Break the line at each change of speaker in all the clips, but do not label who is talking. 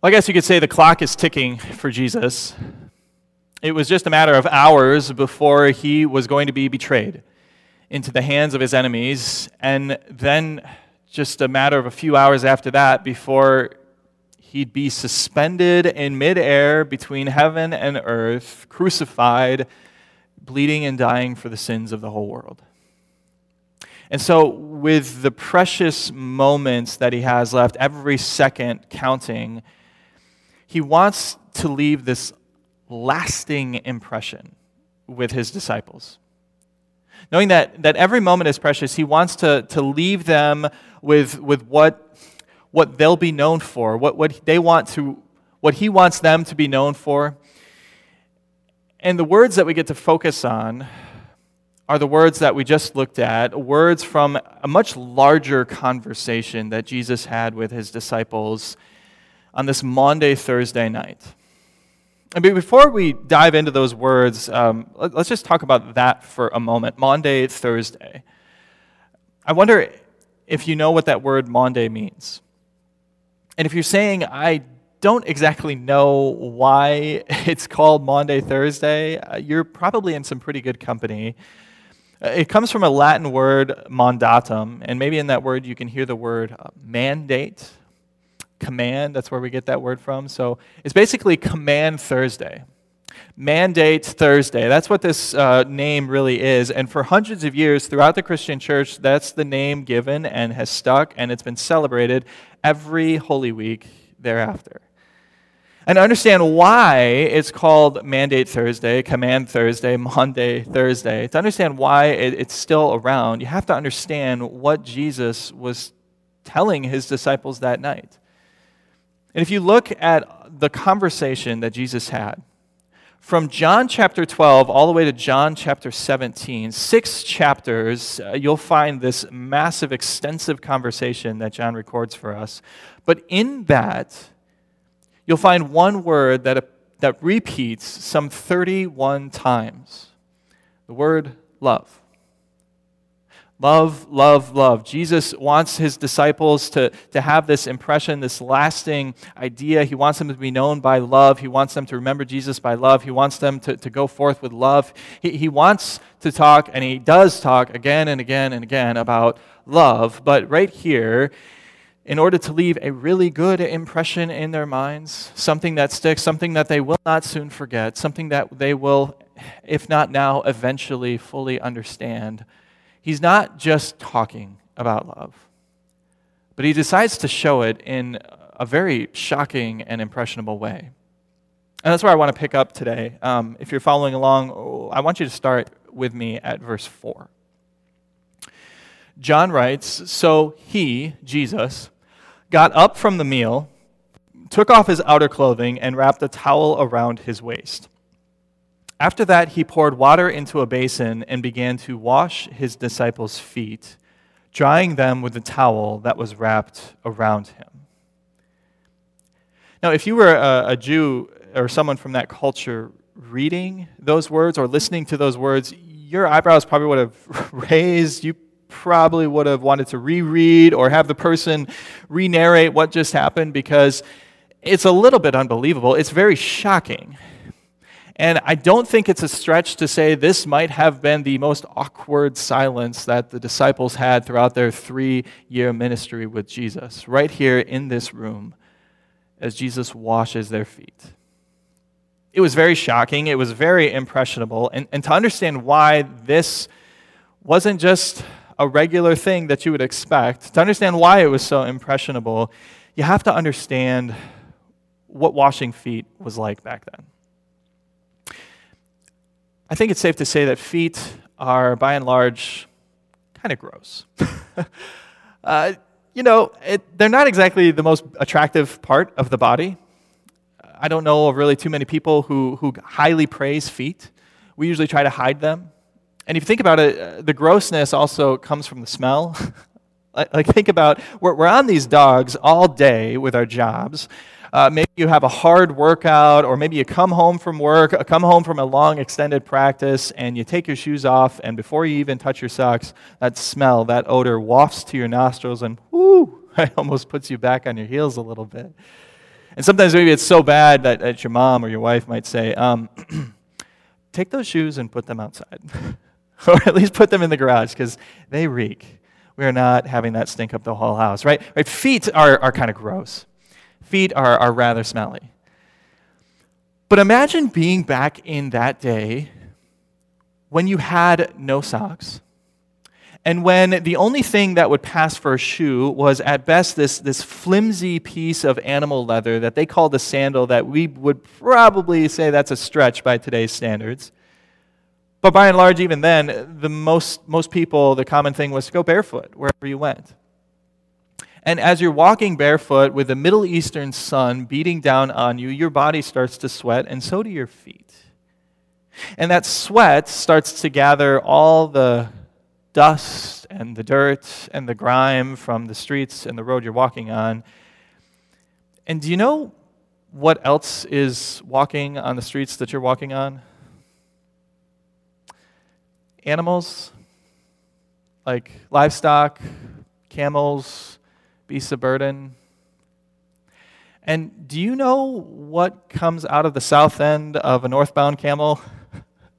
Well, I guess you could say the clock is ticking for Jesus. It was just a matter of hours before he was going to be betrayed into the hands of his enemies, and then just a matter of a few hours after that before he'd be suspended in midair between heaven and earth, crucified, bleeding and dying for the sins of the whole world. And so, with the precious moments that he has left, every second counting, he wants to leave this lasting impression with his disciples. Knowing that, that every moment is precious, he wants to, to leave them with, with what, what they'll be known for, what, what they want to, what he wants them to be known for. And the words that we get to focus on are the words that we just looked at, words from a much larger conversation that Jesus had with his disciples on this Maundy, Thursday night. And before we dive into those words, um, let's just talk about that for a moment. Maundy, Thursday. I wonder if you know what that word Maundy means. And if you're saying, I don't exactly know why it's called Maundy, Thursday, uh, you're probably in some pretty good company. Uh, it comes from a Latin word, mandatum, and maybe in that word you can hear the word uh, mandate, command. That's where we get that word from. So it's basically Command Thursday. Mandate Thursday. That's what this uh, name really is. And for hundreds of years throughout the Christian church, that's the name given and has stuck, and it's been celebrated every Holy Week thereafter and understand why it's called Mandate Thursday, Command Thursday, Maundy, Thursday, to understand why it's still around, you have to understand what Jesus was telling his disciples that night. And if you look at the conversation that Jesus had, from John chapter 12 all the way to John chapter 17, six chapters, uh, you'll find this massive, extensive conversation that John records for us. But in that, you'll find one word that, that repeats some 31 times the word love. Love, love, love. Jesus wants his disciples to, to have this impression, this lasting idea. He wants them to be known by love. He wants them to remember Jesus by love. He wants them to, to go forth with love. He, he wants to talk, and he does talk again and again and again about love. But right here, in order to leave a really good impression in their minds, something that sticks, something that they will not soon forget, something that they will, if not now, eventually fully understand. He's not just talking about love, but he decides to show it in a very shocking and impressionable way. And that's where I want to pick up today. Um, if you're following along, I want you to start with me at verse 4. John writes So he, Jesus, got up from the meal, took off his outer clothing, and wrapped a towel around his waist. After that, he poured water into a basin and began to wash his disciples' feet, drying them with the towel that was wrapped around him. Now, if you were a, a Jew or someone from that culture reading those words or listening to those words, your eyebrows probably would have raised. You probably would have wanted to reread or have the person re narrate what just happened because it's a little bit unbelievable. It's very shocking. And I don't think it's a stretch to say this might have been the most awkward silence that the disciples had throughout their three year ministry with Jesus, right here in this room, as Jesus washes their feet. It was very shocking. It was very impressionable. And, and to understand why this wasn't just a regular thing that you would expect, to understand why it was so impressionable, you have to understand what washing feet was like back then. I think it's safe to say that feet are, by and large, kind of gross. uh, you know, it, they're not exactly the most attractive part of the body. I don't know of really too many people who, who highly praise feet. We usually try to hide them. And if you think about it, uh, the grossness also comes from the smell. like, think about we're, we're on these dogs all day with our jobs. Uh, maybe you have a hard workout, or maybe you come home from work, uh, come home from a long extended practice, and you take your shoes off, and before you even touch your socks, that smell, that odor wafts to your nostrils, and whoo, it almost puts you back on your heels a little bit. And sometimes maybe it's so bad that, that your mom or your wife might say, um, take those shoes and put them outside. or at least put them in the garage because they reek. We are not having that stink up the whole house, right? right? Feet are, are kind of gross. Feet are, are rather smelly. But imagine being back in that day when you had no socks and when the only thing that would pass for a shoe was at best this, this flimsy piece of animal leather that they called a sandal that we would probably say that's a stretch by today's standards. But by and large, even then, the most, most people, the common thing was to go barefoot wherever you went. And as you're walking barefoot with the Middle Eastern sun beating down on you, your body starts to sweat, and so do your feet. And that sweat starts to gather all the dust and the dirt and the grime from the streets and the road you're walking on. And do you know what else is walking on the streets that you're walking on? animals like livestock, camels, beasts of burden. And do you know what comes out of the south end of a northbound camel?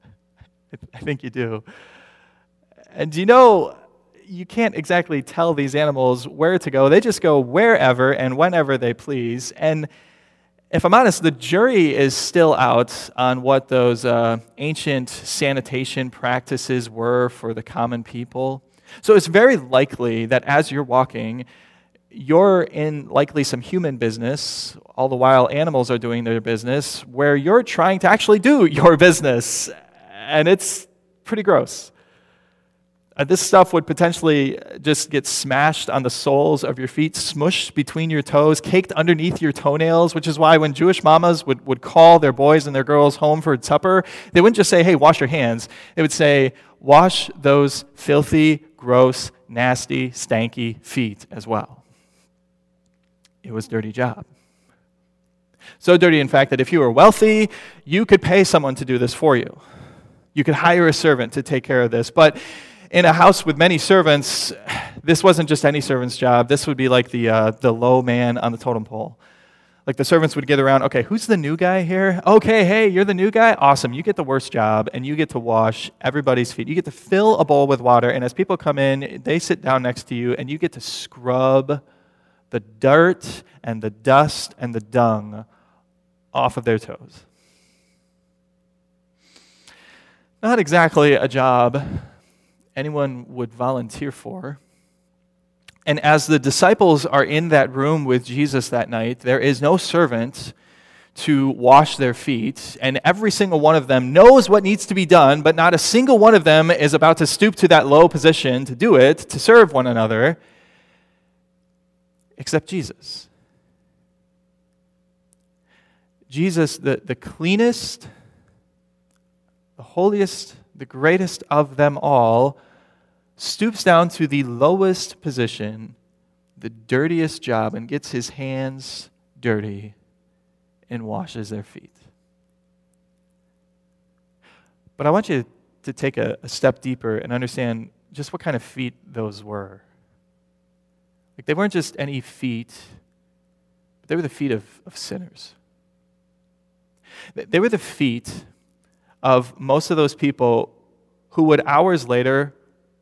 I think you do. And do you know you can't exactly tell these animals where to go? They just go wherever and whenever they please. And if I'm honest, the jury is still out on what those uh, ancient sanitation practices were for the common people. So it's very likely that as you're walking, you're in likely some human business, all the while animals are doing their business, where you're trying to actually do your business. And it's pretty gross. Uh, this stuff would potentially just get smashed on the soles of your feet, smushed between your toes, caked underneath your toenails, which is why when Jewish mamas would, would call their boys and their girls home for supper, they wouldn't just say, hey, wash your hands. They would say, wash those filthy, gross, nasty, stanky feet as well. It was dirty job. So dirty, in fact, that if you were wealthy, you could pay someone to do this for you. You could hire a servant to take care of this. But in a house with many servants, this wasn't just any servant's job. This would be like the, uh, the low man on the totem pole. Like the servants would get around, okay, who's the new guy here? Okay, hey, you're the new guy? Awesome. You get the worst job, and you get to wash everybody's feet. You get to fill a bowl with water, and as people come in, they sit down next to you, and you get to scrub the dirt and the dust and the dung off of their toes. Not exactly a job anyone would volunteer for. And as the disciples are in that room with Jesus that night, there is no servant to wash their feet, and every single one of them knows what needs to be done, but not a single one of them is about to stoop to that low position to do it, to serve one another, except Jesus. Jesus, the, the cleanest, the holiest, the greatest of them all, stoops down to the lowest position, the dirtiest job, and gets his hands dirty and washes their feet. But I want you to take a, a step deeper and understand just what kind of feet those were. Like, they weren't just any feet, but they were the feet of, of sinners. They were the feet of most of those people who would hours later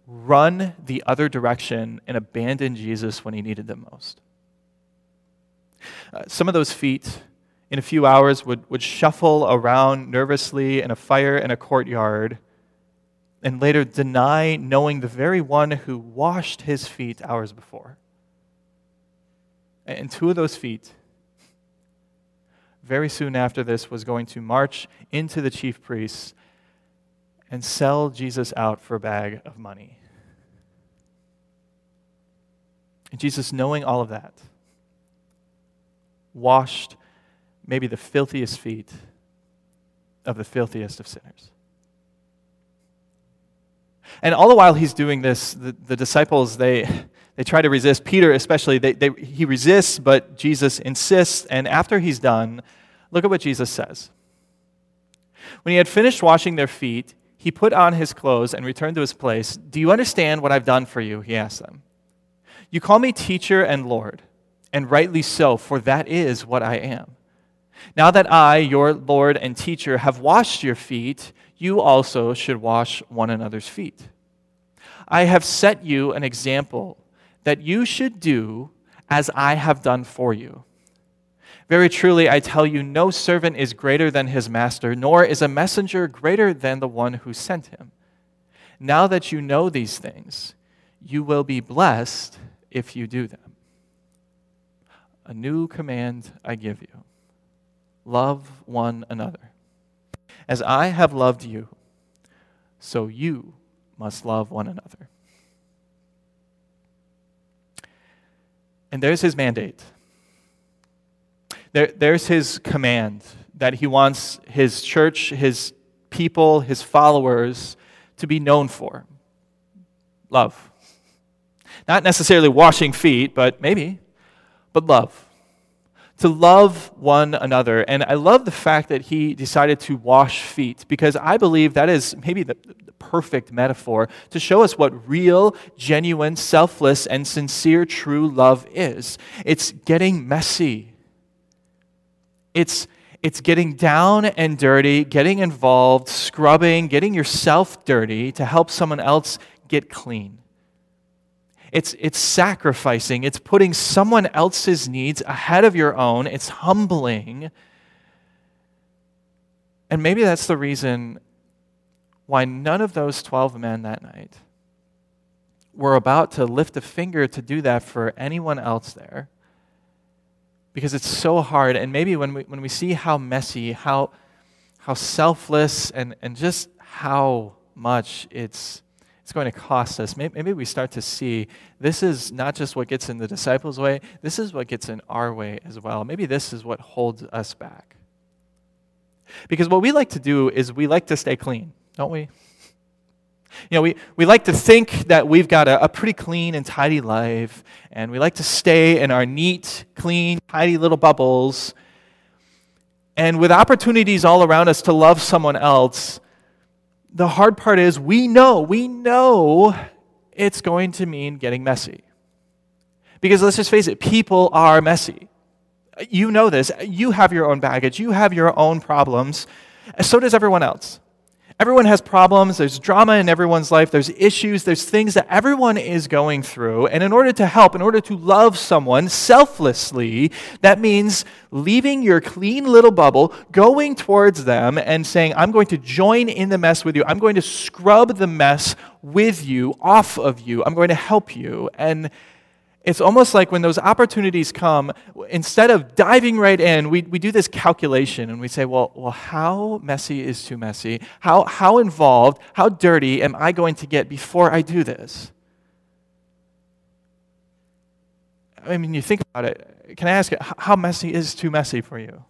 run the other direction and abandon Jesus when he needed them most. Uh, some of those feet, in a few hours, would, would shuffle around nervously in a fire in a courtyard and later deny knowing the very one who washed his feet hours before. And two of those feet very soon after this was going to march into the chief priests and sell Jesus out for a bag of money. And Jesus, knowing all of that, washed maybe the filthiest feet of the filthiest of sinners. And all the while he's doing this, the, the disciples, they, they try to resist. Peter, especially, they, they, he resists, but Jesus insists. And after he's done, look at what Jesus says. When he had finished washing their feet, he put on his clothes and returned to his place. Do you understand what I've done for you? He asked them. You call me teacher and Lord, and rightly so, for that is what I am. Now that I, your Lord and teacher, have washed your feet, you also should wash one another's feet. I have set you an example that you should do as I have done for you. Very truly, I tell you, no servant is greater than his master, nor is a messenger greater than the one who sent him. Now that you know these things, you will be blessed if you do them. A new command I give you love one another. As I have loved you, so you must love one another. And there's his mandate. There, there's his command that he wants his church, his people, his followers to be known for love. Not necessarily washing feet, but maybe, but love. To love one another. And I love the fact that he decided to wash feet because I believe that is maybe the, perfect metaphor to show us what real, genuine, selfless, and sincere, true love is. It's getting messy. It's it's getting down and dirty, getting involved, scrubbing, getting yourself dirty to help someone else get clean. It's, it's sacrificing, it's putting someone else's needs ahead of your own, it's humbling. And maybe that's the reason why none of those 12 men that night were about to lift a finger to do that for anyone else there because it's so hard. And maybe when we, when we see how messy, how, how selfless, and, and just how much it's, it's going to cost us, maybe, maybe we start to see this is not just what gets in the disciples' way, this is what gets in our way as well. Maybe this is what holds us back. Because what we like to do is we like to stay clean, don't we? You know, we, we like to think that we've got a, a, pretty clean and tidy life, and we like to stay in our neat, clean, tidy little bubbles. And with opportunities all around us to love someone else, the hard part is we know, we know it's going to mean getting messy. Because let's just face it, people are messy. You know this. You have your own baggage, you have your own problems, so does everyone else. Everyone has problems. There's drama in everyone's life. There's issues. There's things that everyone is going through. And in order to help, in order to love someone selflessly, that means leaving your clean little bubble, going towards them, and saying, I'm going to join in the mess with you. I'm going to scrub the mess with you, off of you. I'm going to help you. And it's almost like when those opportunities come, instead of diving right in, we, we do this calculation and we say, well, well, how messy is too messy? How, how involved, how dirty am I going to get before I do this? I mean, you think about it. Can I ask you, how messy is too messy for you?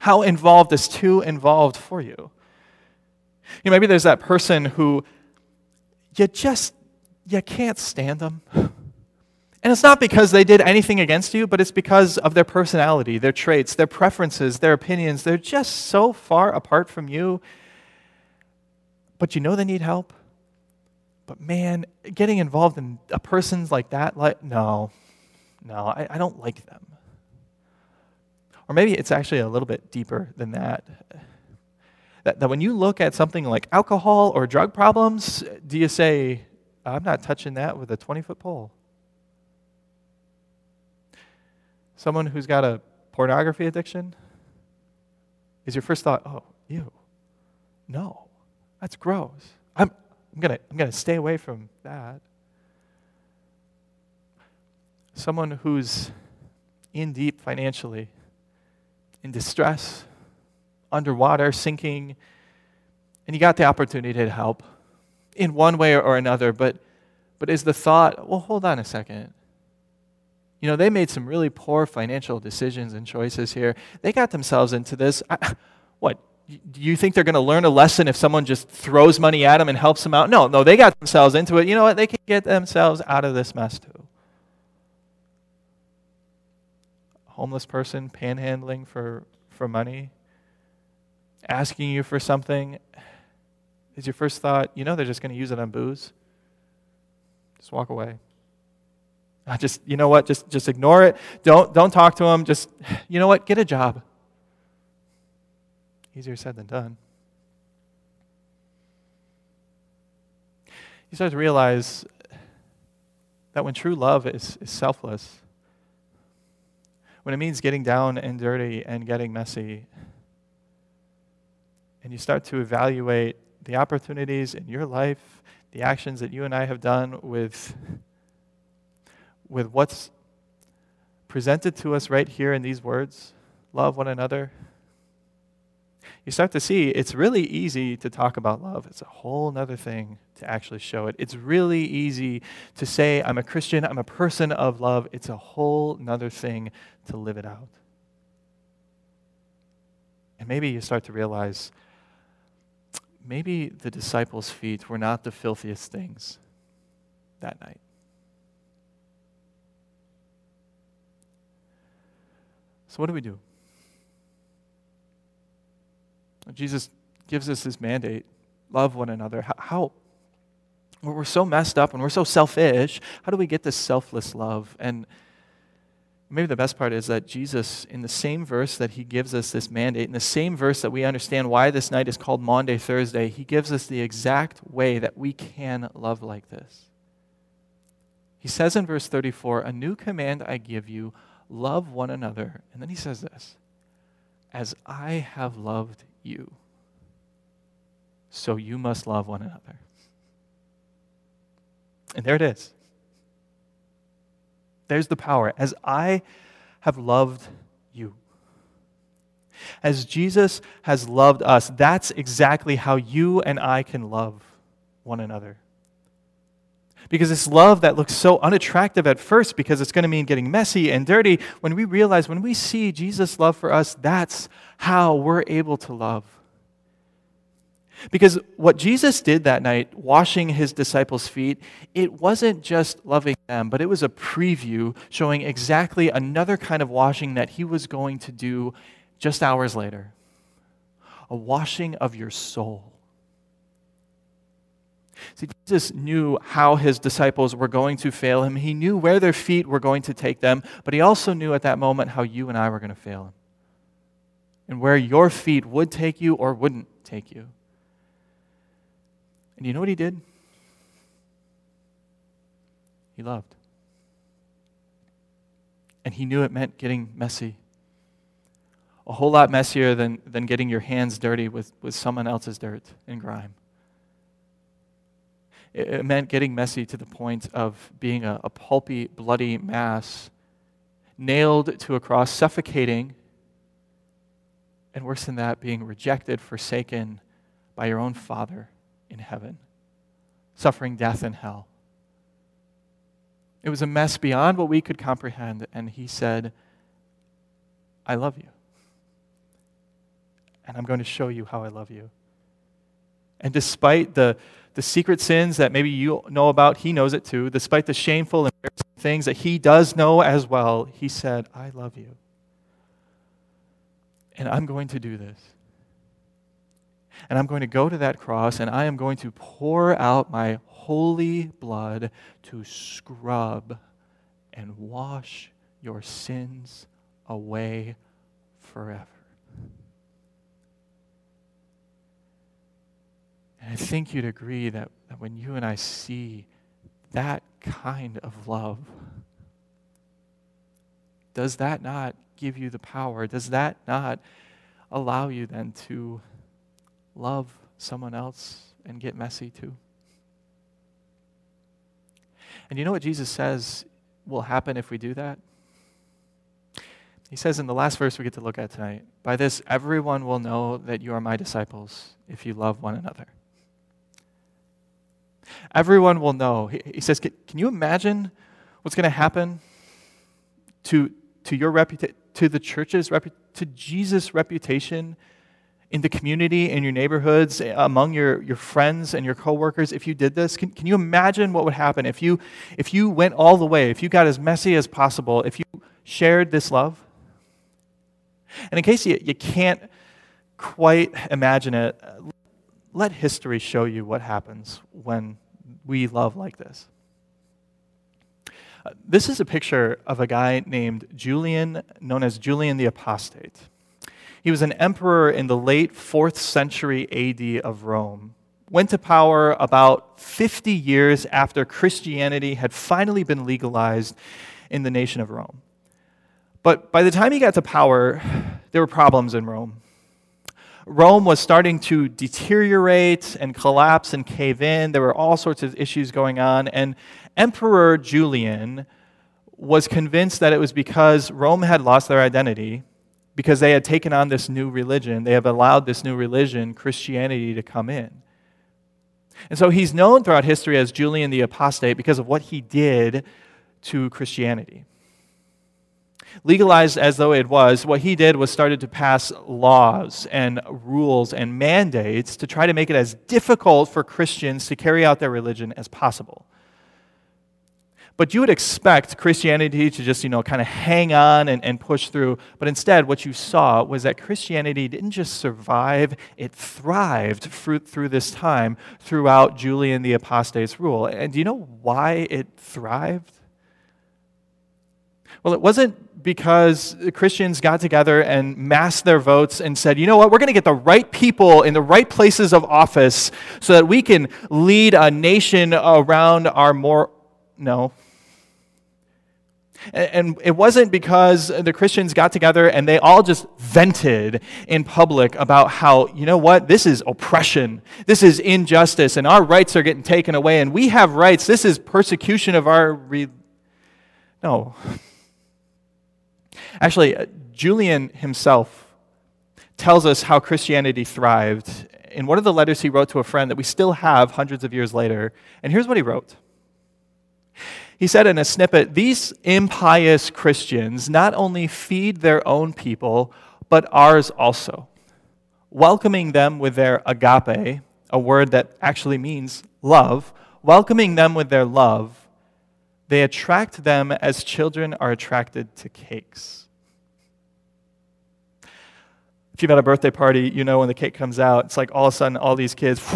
How involved is too involved for you? You know, maybe there's that person who you just you can't stand them. And it's not because they did anything against you, but it's because of their personality, their traits, their preferences, their opinions. They're just so far apart from you. But you know they need help. But man, getting involved in a person's like that, like, no, no, I, I don't like them. Or maybe it's actually a little bit deeper than that. that. That when you look at something like alcohol or drug problems, do you say, I'm not touching that with a 20 foot pole? Someone who's got a pornography addiction? Is your first thought, oh, you? No, that's gross. I'm, I'm going to I'm to stay away from that. Someone who's in deep financially, in distress, underwater, sinking, and you got the opportunity to help in one way or another, but, but is the thought, well, hold on a second. You know, they made some really poor financial decisions and choices here. They got themselves into this. I, what? Do you think they're going to learn a lesson if someone just throws money at them and helps them out? No, no, they got themselves into it. You know what? They can get themselves out of this mess too. Homeless person panhandling for, for money, asking you for something. Is your first thought, you know, they're just going to use it on booze? Just walk away. I just, you know what? Just, just ignore it. Don't, don't talk to them. Just, you know what? Get a job. Easier said than done. You start to realize that when true love is, is selfless, when it means getting down and dirty and getting messy, and you start to evaluate the opportunities in your life, the actions that you and I have done with, with what's presented to us right here in these words love one another you start to see it's really easy to talk about love. It's a whole other thing to actually show it. It's really easy to say, I'm a Christian, I'm a person of love. It's a whole other thing to live it out. And maybe you start to realize maybe the disciples' feet were not the filthiest things that night. So, what do we do? Jesus gives us this mandate love one another. How? We're so messed up and we're so selfish. How do we get this selfless love? And maybe the best part is that Jesus, in the same verse that he gives us this mandate, in the same verse that we understand why this night is called Maundy Thursday, he gives us the exact way that we can love like this. He says in verse 34, A new command I give you, love one another. And then he says this, As I have loved you. So you must love one another. And there it is. There's the power. As I have loved you. As Jesus has loved us, that's exactly how you and I can love one another. Because this love that looks so unattractive at first, because it's going to mean getting messy and dirty, when we realize, when we see Jesus' love for us, that's how we're able to love. Because what Jesus did that night, washing his disciples' feet, it wasn't just loving them, but it was a preview showing exactly another kind of washing that he was going to do just hours later a washing of your soul. See, Jesus knew how his disciples were going to fail him. He knew where their feet were going to take them, but he also knew at that moment how you and I were going to fail him and where your feet would take you or wouldn't take you. And you know what he did? He loved. And he knew it meant getting messy. A whole lot messier than, than getting your hands dirty with, with someone else's dirt and grime. It, meant getting messy to the point of being a, a pulpy, bloody mass, nailed to a cross, suffocating and worse than that, being rejected, forsaken by your own Father in heaven, suffering death in hell. It was a mess beyond what we could comprehend, and He said, I love you. And I'm going to show you how I love you. And despite the, the secret sins that maybe you know about, He knows it too. Despite the shameful and things that He does know as well, He said, I love you. And I'm going to do this. And I'm going to go to that cross and I am going to pour out my holy blood to scrub and wash your sins away forever. And I think you'd agree that, that when you and I see that kind of love, does that not give you the power? Does that not allow you then to love someone else and get messy too? And you know what Jesus says will happen if we do that? He says in the last verse we get to look at tonight, By this everyone will know that you are my disciples if you love one another. Everyone will know. He, says, Can you imagine what's going to happen to, to your reputation, to the church's, reputation, to Jesus' reputation in the community, in your neighborhoods, among your, your friends and your coworkers, if you did this? Can, can you imagine what would happen if you, if you went all the way, if you got as messy as possible, if you shared this love? And in case you, you can't quite imagine it, let history show you what happens when we love like this. Uh, this is a picture of a guy named Julian, known as Julian the Apostate. He was an emperor in the late 4th century AD of Rome. Went to power about 50 years after Christianity had finally been legalized in the nation of Rome. But by the time he got to power, there were problems in Rome. Rome was starting to deteriorate and collapse and cave in. There were all sorts of issues going on. And Emperor Julian was convinced that it was because Rome had lost their identity, because they had taken on this new religion. They have allowed this new religion, Christianity, to come in. And so he's known throughout history as Julian the Apostate because of what he did to Christianity legalized as though it was, what he did was started to pass laws and rules and mandates to try to make it as difficult for Christians to carry out their religion as possible. But you would expect Christianity to just, you know, kind of hang on and, and push through. But instead, what you saw was that Christianity didn't just survive, it thrived through, through this time throughout Julian the Apostate's rule. And do you know why it thrived? Well, it wasn't because the Christians got together and massed their votes and said, you know what, we're going to get the right people in the right places of office so that we can lead a nation around our more. No. And it wasn't because the Christians got together and they all just vented in public about how, you know what, this is oppression, this is injustice, and our rights are getting taken away, and we have rights, this is persecution of our. Re- no. Actually, uh, Julian himself tells us how Christianity thrived in one of the letters he wrote to a friend that we still have hundreds of years later. And here's what he wrote. He said in a snippet These impious Christians not only feed their own people, but ours also, welcoming them with their agape, a word that actually means love, welcoming them with their love, they attract them as children are attracted to cakes. If you've had a birthday party, you know when the cake comes out, it's like all of a sudden all these kids,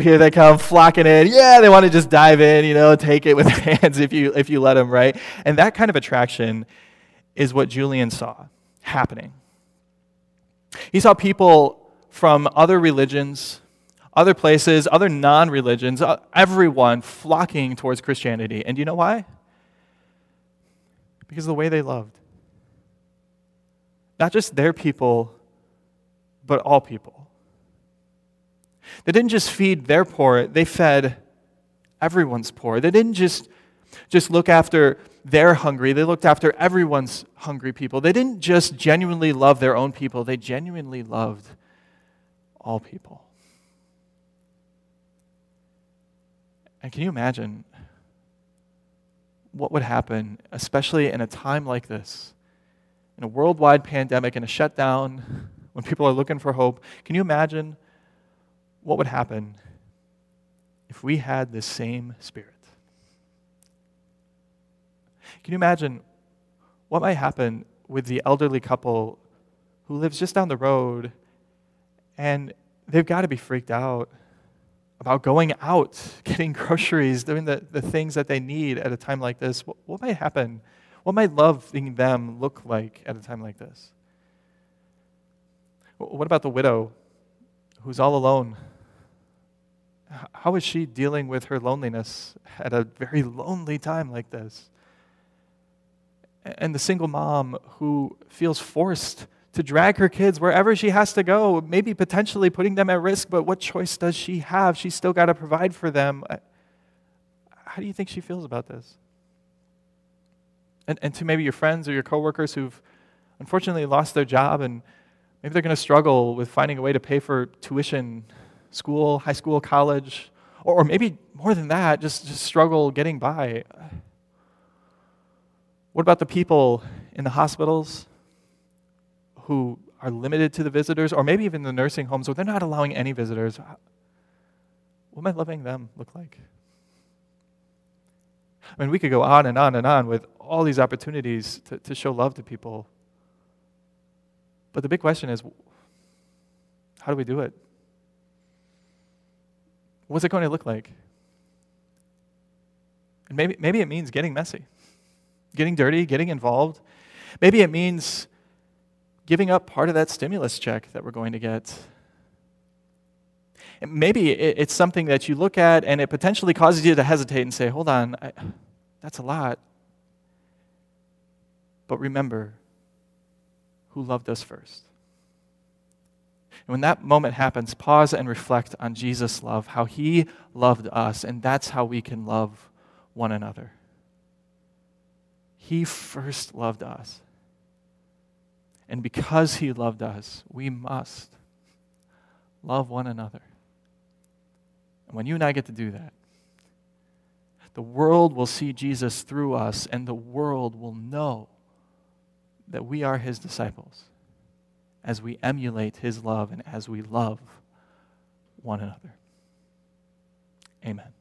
here they come flocking in. Yeah, they want to just dive in, you know, take it with their hands if you, if you let them, right? And that kind of attraction is what Julian saw happening. He saw people from other religions, other places, other non religions, uh, everyone flocking towards Christianity. And do you know why? Because of the way they loved. Not just their people but all people. They didn't just feed their poor, they fed everyone's poor. They didn't just, just look after their hungry, they looked after everyone's hungry people. They didn't just genuinely love their own people, they genuinely loved all people. And can you imagine what would happen, especially in a time like this, in a worldwide pandemic, in a shutdown? When people are looking for hope. Can you imagine what would happen if we had this same spirit? Can you imagine what might happen with the elderly couple who lives just down the road and they've got to be freaked out about going out, getting groceries, doing the, the things that they need at a time like this? What, what might happen? What might loving them look like at a time like this? What about the widow who's all alone? How is she dealing with her loneliness at a very lonely time like this? And the single mom who feels forced to drag her kids wherever she has to go, maybe potentially putting them at risk, but what choice does she have? She's still got to provide for them. How do you think she feels about this? And, and to maybe your friends or your coworkers who've unfortunately lost their job and Maybe they're going to struggle with finding a way to pay for tuition, school, high school, college, or, or maybe more than that, just, just struggle getting by. What about the people in the hospitals who are limited to the visitors, or maybe even the nursing homes where they're not allowing any visitors? What might loving them look like? I mean, we could go on and on and on with all these opportunities to, to show love to people. But the big question is how do we do it? What's it going to look like? And maybe, maybe it means getting messy. getting dirty, getting involved. Maybe it means giving up part of that stimulus check that we're going to get. And maybe it's something that you look at and it potentially causes you to hesitate and say, hold on, I, that's a lot. But remember who loved us first. And when that moment happens, pause and reflect on Jesus' love, how he loved us, and that's how we can love one another. He first loved us. And because he loved us, we must love one another. And when you and I get to do that, the world will see Jesus through us, and the world will know that we are his disciples as we emulate his love and as we love one another. Amen.